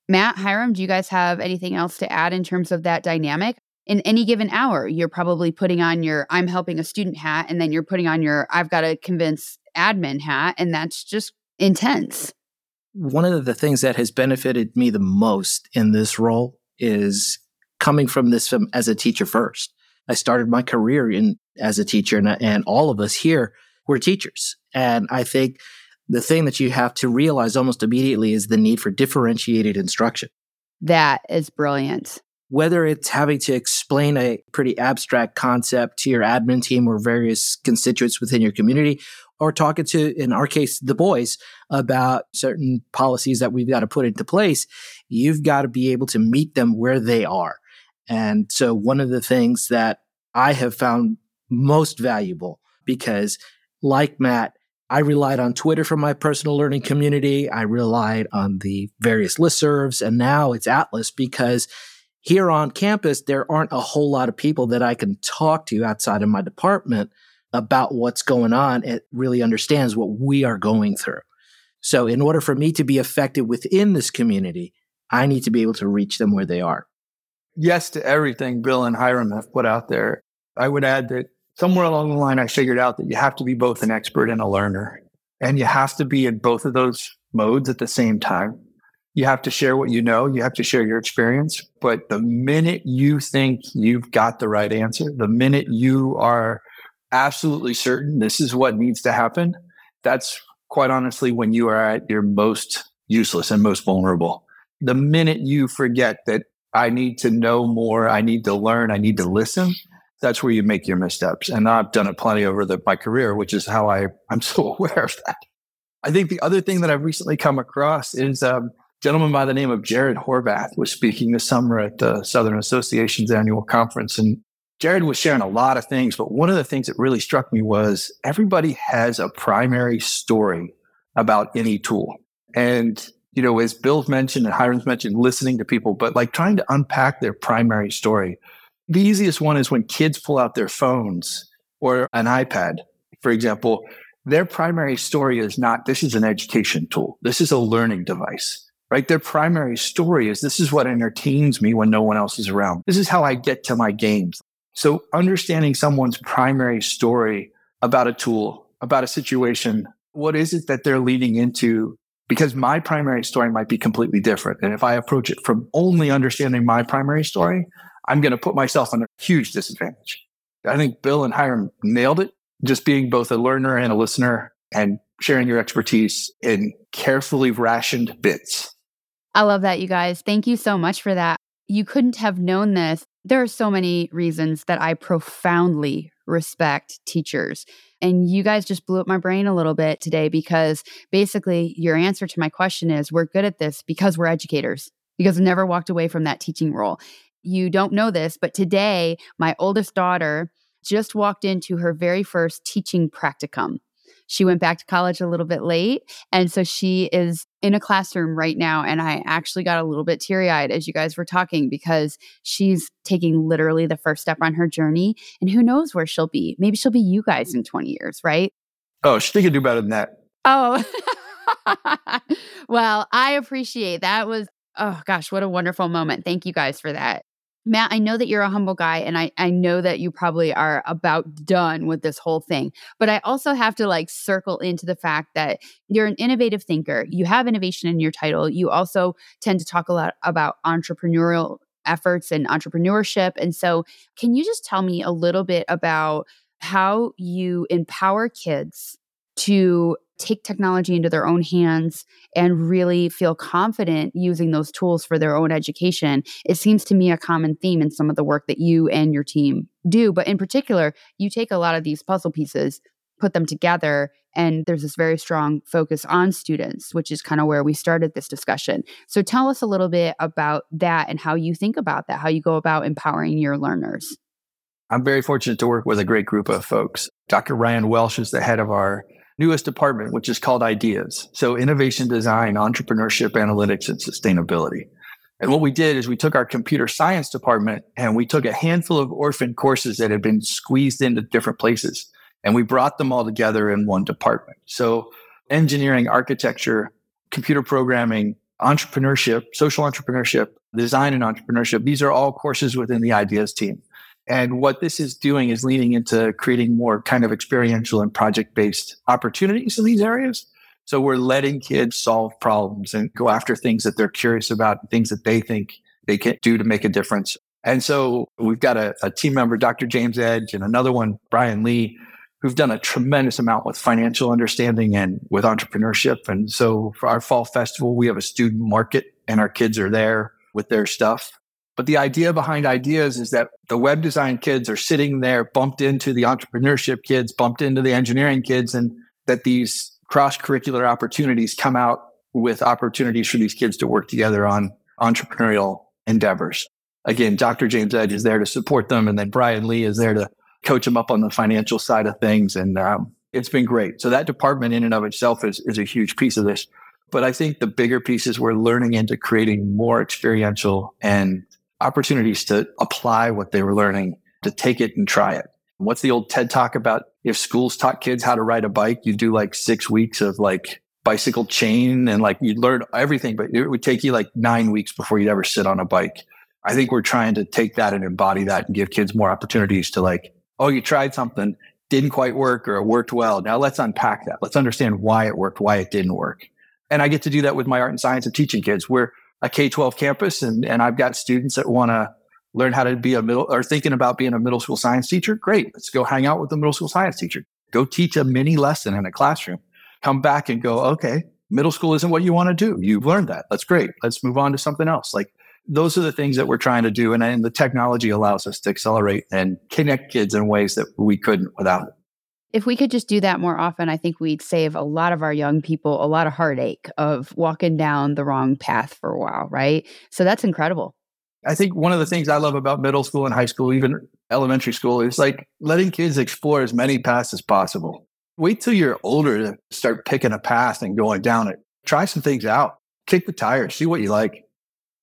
Matt, Hiram, do you guys have anything else to add in terms of that dynamic? In any given hour, you're probably putting on your I'm helping a student hat, and then you're putting on your I've got to convince admin hat, and that's just intense. One of the things that has benefited me the most in this role is coming from this from, as a teacher first. I started my career in as a teacher, and, and all of us here were teachers. And I think the thing that you have to realize almost immediately is the need for differentiated instruction. That is brilliant. Whether it's having to explain a pretty abstract concept to your admin team or various constituents within your community, or talking to, in our case, the boys about certain policies that we've got to put into place, you've got to be able to meet them where they are. And so one of the things that I have found most valuable because like Matt, I relied on Twitter for my personal learning community. I relied on the various listservs and now it's ATLIS because here on campus, there aren't a whole lot of people that I can talk to outside of my department about what's going on. It really understands what we are going through. So in order for me to be effective within this community, I need to be able to reach them where they are yes to everything Bill and Hiram have put out there. I would add that somewhere along the line, I figured out that you have to be both an expert and a learner. And you have to be in both of those modes at the same time. You have to share what you know, you have to share your experience. But the minute you think you've got the right answer, the minute you are absolutely certain this is what needs to happen, that's quite honestly when you are at your most useless and most vulnerable. The minute you forget that I need to know more. I need to learn. I need to listen. That's where you make your missteps. And I've done it plenty over the, my career, which is how I, I'm so aware of that. I think the other thing that I've recently come across is um, a gentleman by the name of Jared Horvath was speaking this summer at the Southern Association's annual conference. And Jared was sharing a lot of things, but one of the things that really struck me was everybody has a primary story about any tool. And you know, as Bill's mentioned and Hiram's mentioned, listening to people, but like trying to unpack their primary story. The easiest one is when kids pull out their phones or an iPad, for example. their primary story is not this is an education tool. This is a learning device right? Their primary story is this is what entertains me when no one else is around. This is how I get to my games. So understanding someone's primary story about a tool, about a situation, what is it that they're leading into? Because my primary story might be completely different. And if I approach it from only understanding my primary story, I'm going to put myself in a huge disadvantage. I think Bill and Hiram nailed it. Just being both a learner and a listener and sharing your expertise in carefully rationed bits I love that, you guys. Thank you so much for that. You couldn't have known this. There are so many reasons that I profoundly respect teachers. And you guys just blew up my brain a little bit today because basically your answer to my question is we're good at this because we're educators, because we never walked away from that teaching role. You don't know this, but today my oldest daughter just walked into her very first teaching practicum. She went back to college a little bit late. And so she is in a classroom right now. And I actually got a little bit teary eyed as you guys were talking because she's taking literally the first step on her journey. And who knows where she'll be? Maybe she'll be you guys in 20 years, right? Oh, she could do better than that. Oh, well, I appreciate that. Was oh gosh, what a wonderful moment. Thank you guys for that. Matt, I know that you're a humble guy, and I, I know that you probably are about done with this whole thing. But I also have to like circle into the fact that you're an innovative thinker. You have innovation in your title. You also tend to talk a lot about entrepreneurial efforts and entrepreneurship. And so, can you just tell me a little bit about how you empower kids to take technology into their own hands and really feel confident using those tools for their own education. It seems to me a common theme in some of the work that you and your team do. But in particular, you take a lot of these puzzle pieces, put them together, and there's this very strong focus on students, which is kind of where we started this discussion. So tell us a little bit about that and how you think about that, how you go about empowering your learners. I'm very fortunate to work with a great group of folks. Dr. Ryan Welsh is the head of our newest department, which is called Ideas. So innovation design, entrepreneurship, analytics, and sustainability. And what we did is we took our computer science department and we took a handful of orphan courses that had been squeezed into different places and we brought them all together in one department. So engineering, architecture, computer programming, entrepreneurship, social entrepreneurship, design and entrepreneurship. These are all courses within the ideas team. And what this is doing is leaning into creating more kind of experiential and project based opportunities in these areas. So we're letting kids solve problems and go after things that they're curious about, things that they think they can do to make a difference. And so we've got a, a team member, Dr. James Edge, and another one, Brian Lee, who've done a tremendous amount with financial understanding and with entrepreneurship. And so for our fall festival, we have a student market and our kids are there with their stuff. But the idea behind ideas is that the web design kids are sitting there bumped into the entrepreneurship kids, bumped into the engineering kids, and that these cross curricular opportunities come out with opportunities for these kids to work together on entrepreneurial endeavors. Again, Dr. James Edge is there to support them, and then Brian Lee is there to coach them up on the financial side of things. And um, it's been great. So that department in and of itself is, is a huge piece of this. But I think the bigger piece is we're learning into creating more experiential and opportunities to apply what they were learning, to take it and try it. What's the old TED talk about? If schools taught kids how to ride a bike, you'd do like six weeks of like bicycle chain and like you'd learn everything, but it would take you like nine weeks before you'd ever sit on a bike. I think we're trying to take that and embody that and give kids more opportunities to like, oh, you tried something, didn't quite work or it worked well. Now let's unpack that. Let's understand why it worked, why it didn't work. And I get to do that with my art and science and teaching kids. We're a K 12 campus and, and I've got students that want to learn how to be a middle or thinking about being a middle school science teacher. Great. Let's go hang out with the middle school science teacher. Go teach a mini lesson in a classroom. Come back and go, okay, middle school isn't what you want to do. You've learned that. That's great. Let's move on to something else. Like those are the things that we're trying to do. And, and the technology allows us to accelerate and connect kids in ways that we couldn't without it. If we could just do that more often, I think we'd save a lot of our young people a lot of heartache of walking down the wrong path for a while, right? So that's incredible. I think one of the things I love about middle school and high school, even elementary school, is like letting kids explore as many paths as possible. Wait till you're older to start picking a path and going down it. Try some things out, kick the tires, see what you like.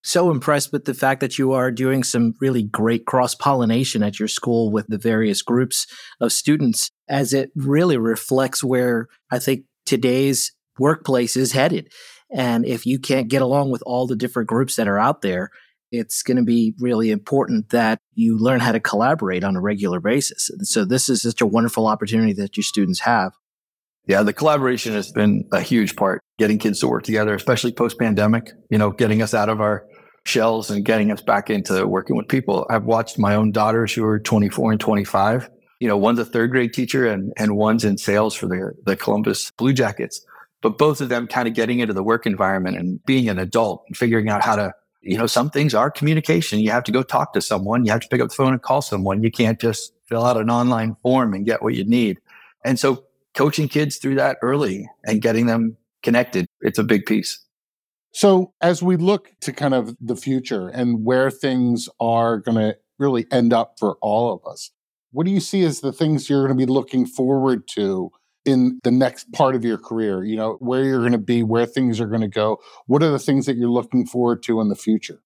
so impressed with the fact that you are doing some really great cross pollination at your school with the various groups of students, as it really reflects where I think today's workplace is headed. And if you can't get along with all the different groups that are out there, it's going to be really important that you learn how to collaborate on a regular basis. So this is such a wonderful opportunity that your students have. Yeah, the collaboration has been a huge part, getting kids to work together, especially post pandemic, you know, getting us out of our shells and getting us back into working with people. I've watched my own daughters who are 24 and 25. You know, one's a third grade teacher and, and one's in sales for the, the Columbus Blue Jackets. But both of them kind of getting into the work environment and being an adult and figuring out how to, you know, some things are communication. You have to go talk to someone. You have to pick up the phone and call someone. You can't just fill out an online form and get what you need. And so coaching kids through that early and getting them connected, it's a big piece. So, as we look to kind of the future and where things are going to really end up for all of us, what do you see as the things you're going to be looking forward to in the next part of your career? You know, where you're going to be, where things are going to go. What are the things that you're looking forward to in the future?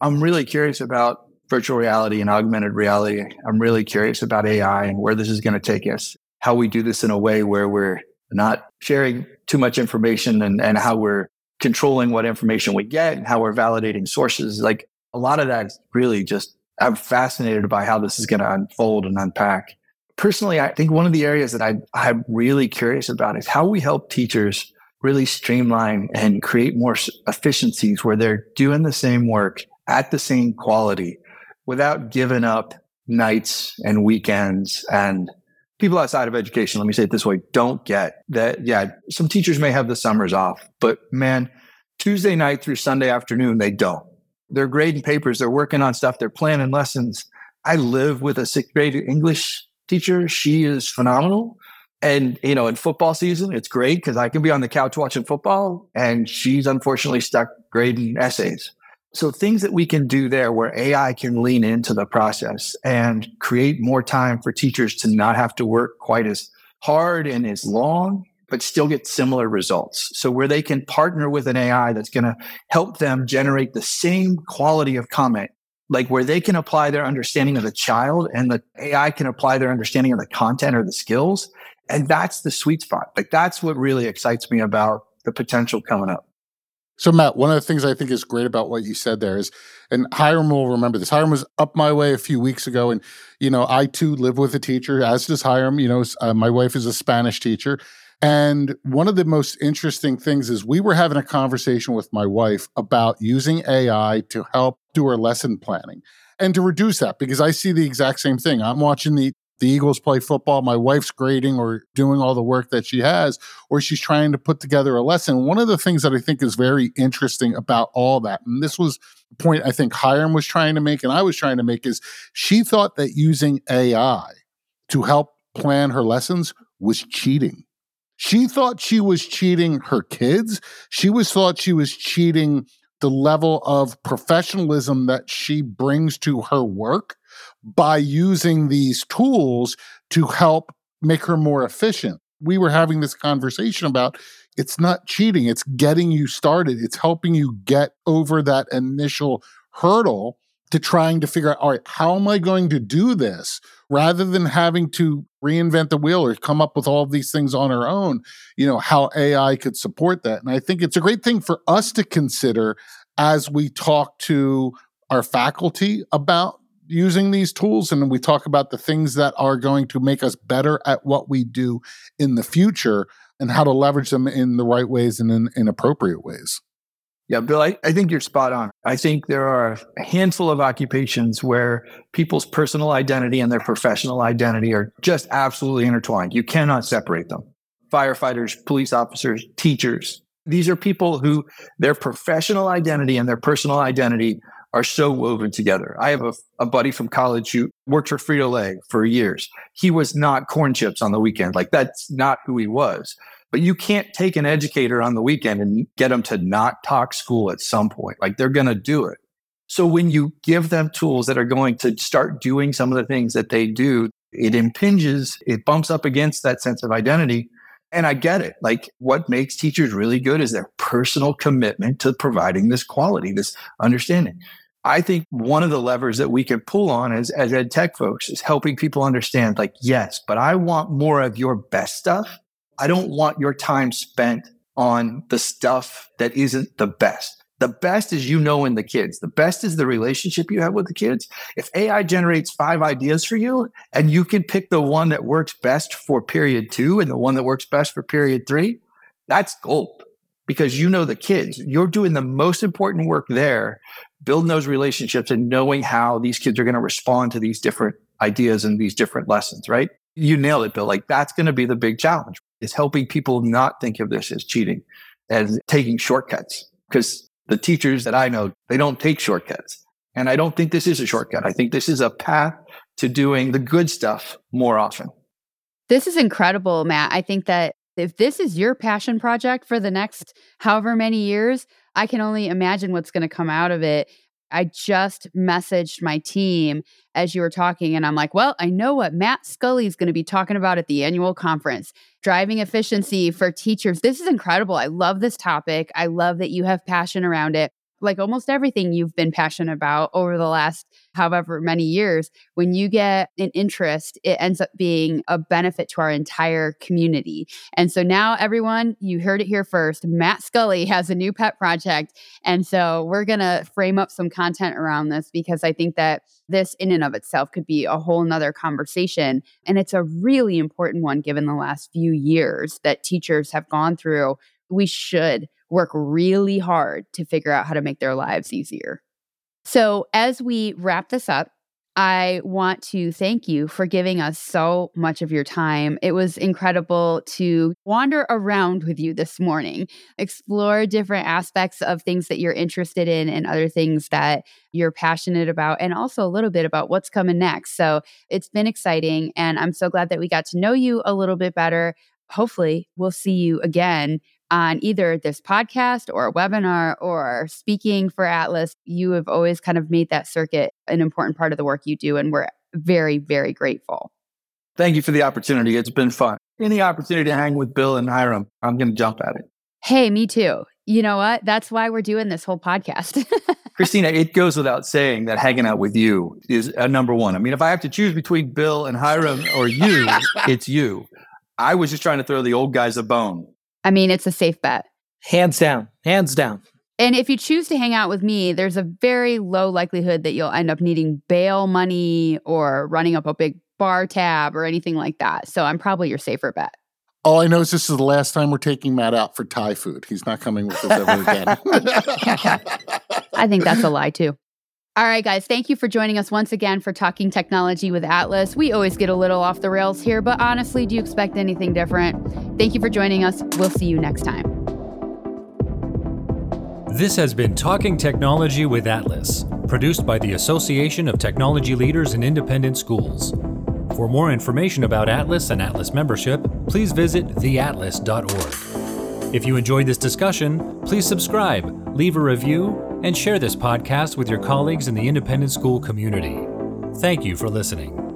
I'm really curious about virtual reality and augmented reality. I'm really curious about AI and where this is going to take us, how we do this in a way where we're not sharing too much information and, and how we're controlling what information we get and how we're validating sources. Like a lot of that is really just, I'm fascinated by how this is going to unfold and unpack. Personally, I think one of the areas that I, I'm really curious about is how we help teachers really streamline and create more efficiencies where they're doing the same work at the same quality without giving up nights and weekends and people outside of education, let me say it this way, don't get that. Yeah, some teachers may have the summers off, but man, Tuesday night through Sunday afternoon, they don't. They're grading papers, they're working on stuff, they're planning lessons. I live with a sixth grade English teacher. She is phenomenal. And, you know, in football season, it's great because I can be on the couch watching football and she's unfortunately stuck grading essays. So things that we can do there where AI can lean into the process and create more time for teachers to not have to work quite as hard and as long, but still get similar results. So where they can partner with an AI that's going to help them generate the same quality of comment, like where they can apply their understanding of the child and the AI can apply their understanding of the content or the skills. And that's the sweet spot. Like that's what really excites me about the potential coming up. So, Matt, one of the things I think is great about what you said there is, and Hiram will remember this. Hiram was up my way a few weeks ago, and you know, I too live with a teacher, as does Hiram. You know, uh, my wife is a Spanish teacher, and one of the most interesting things is we were having a conversation with my wife about using AI to help do our lesson planning and to reduce that because I see the exact same thing. I'm watching the the Eagles play football, my wife's grading or doing all the work that she has, or she's trying to put together a lesson. One of the things that I think is very interesting about all that, and this was the point I think Hiram was trying to make and I was trying to make, is she thought that using AI to help plan her lessons was cheating. She thought she was cheating her kids. She was thought she was cheating the level of professionalism that she brings to her work by using these tools to help make her more efficient. We were having this conversation about it's not cheating, it's getting you started, it's helping you get over that initial hurdle to trying to figure out, all right, how am I going to do this rather than having to reinvent the wheel or come up with all these things on our own, you know, how AI could support that. And I think it's a great thing for us to consider as we talk to our faculty about using these tools and we talk about the things that are going to make us better at what we do in the future and how to leverage them in the right ways and in, in appropriate ways. Yeah, Bill, I, I think you're spot on. I think there are a handful of occupations where people's personal identity and their professional identity are just absolutely intertwined. You cannot separate them. Firefighters, police officers, teachers. These are people who their professional identity and their personal identity are so woven together. I have a, a buddy from college who worked for Frito Lay for years. He was not corn chips on the weekend. Like that's not who he was. But you can't take an educator on the weekend and get them to not talk school at some point. Like they're going to do it. So when you give them tools that are going to start doing some of the things that they do, it impinges, it bumps up against that sense of identity. And I get it. Like what makes teachers really good is their personal commitment to providing this quality, this understanding. I think one of the levers that we can pull on as, as ed tech folks is helping people understand like, yes, but I want more of your best stuff. I don't want your time spent on the stuff that isn't the best. The best is you know in the kids. The best is the relationship you have with the kids. If AI generates five ideas for you and you can pick the one that works best for period two and the one that works best for period three, that's gold because you know the kids. You're doing the most important work there, building those relationships and knowing how these kids are going to respond to these different ideas and these different lessons, right? You nailed it, Bill. Like that's going to be the big challenge is helping people not think of this as cheating, as taking shortcuts. Because the teachers that I know, they don't take shortcuts. And I don't think this is a shortcut. I think this is a path to doing the good stuff more often. This is incredible, Matt. I think that if this is your passion project for the next however many years, I can only imagine what's going to come out of it. I just messaged my team as you were talking, and I'm like, well, I know what Matt Scully is going to be talking about at the annual conference driving efficiency for teachers. This is incredible. I love this topic. I love that you have passion around it like almost everything you've been passionate about over the last however many years, when you get an interest, it ends up being a benefit to our entire community. And so now, everyone, you heard it here first. Matt Scully has a new pet project. And so we're going to frame up some content around this because I think that this, in and of itself, could be a whole nother conversation. And it's a really important one given the last few years that teachers have gone through. We should work really hard to figure out how to make their lives easier. So, as we wrap this up, I want to thank you for giving us so much of your time. It was incredible to wander around with you this morning, explore different aspects of things that you're interested in and other things that you're passionate about, and also a little bit about what's coming next. So it's been exciting. And I'm so glad that we got to know you a little bit better. Hopefully, we'll see you again on either this podcast or a webinar or speaking for ATLIS, you have always kind of made that circuit an important part of the work you do. And we're very, very grateful. Thank you for the opportunity. It's been fun. Any opportunity to hang with Bill and Hiram, I'm going to jump at it. Hey, me too. You know what? That's why we're doing this whole podcast. Christina, it goes without saying that hanging out with you is a number one. I mean, if I have to choose between Bill and Hiram or you, it's you. I was just trying to throw the old guys a bone. I mean, it's a safe bet. Hands down, hands down. And if you choose to hang out with me, there's a very low likelihood that you'll end up needing bail money or running up a big bar tab or anything like that. So I'm probably your safer bet. All I know is this is the last time we're taking Matt out for Thai food. He's not coming with us ever again. I think that's a lie, too. All right, guys, thank you for joining us once again for Talking Technology with ATLIS. We always get a little off the rails here, but honestly, do you expect anything different? Thank you for joining us. We'll see you next time. This has been Talking Technology with ATLIS, produced by the Association of Technology Leaders in Independent Schools. For more information about ATLIS and ATLIS membership, please visit theatlis.org. If you enjoyed this discussion, please subscribe, leave a review, and share this podcast with your colleagues in the independent school community. Thank you for listening.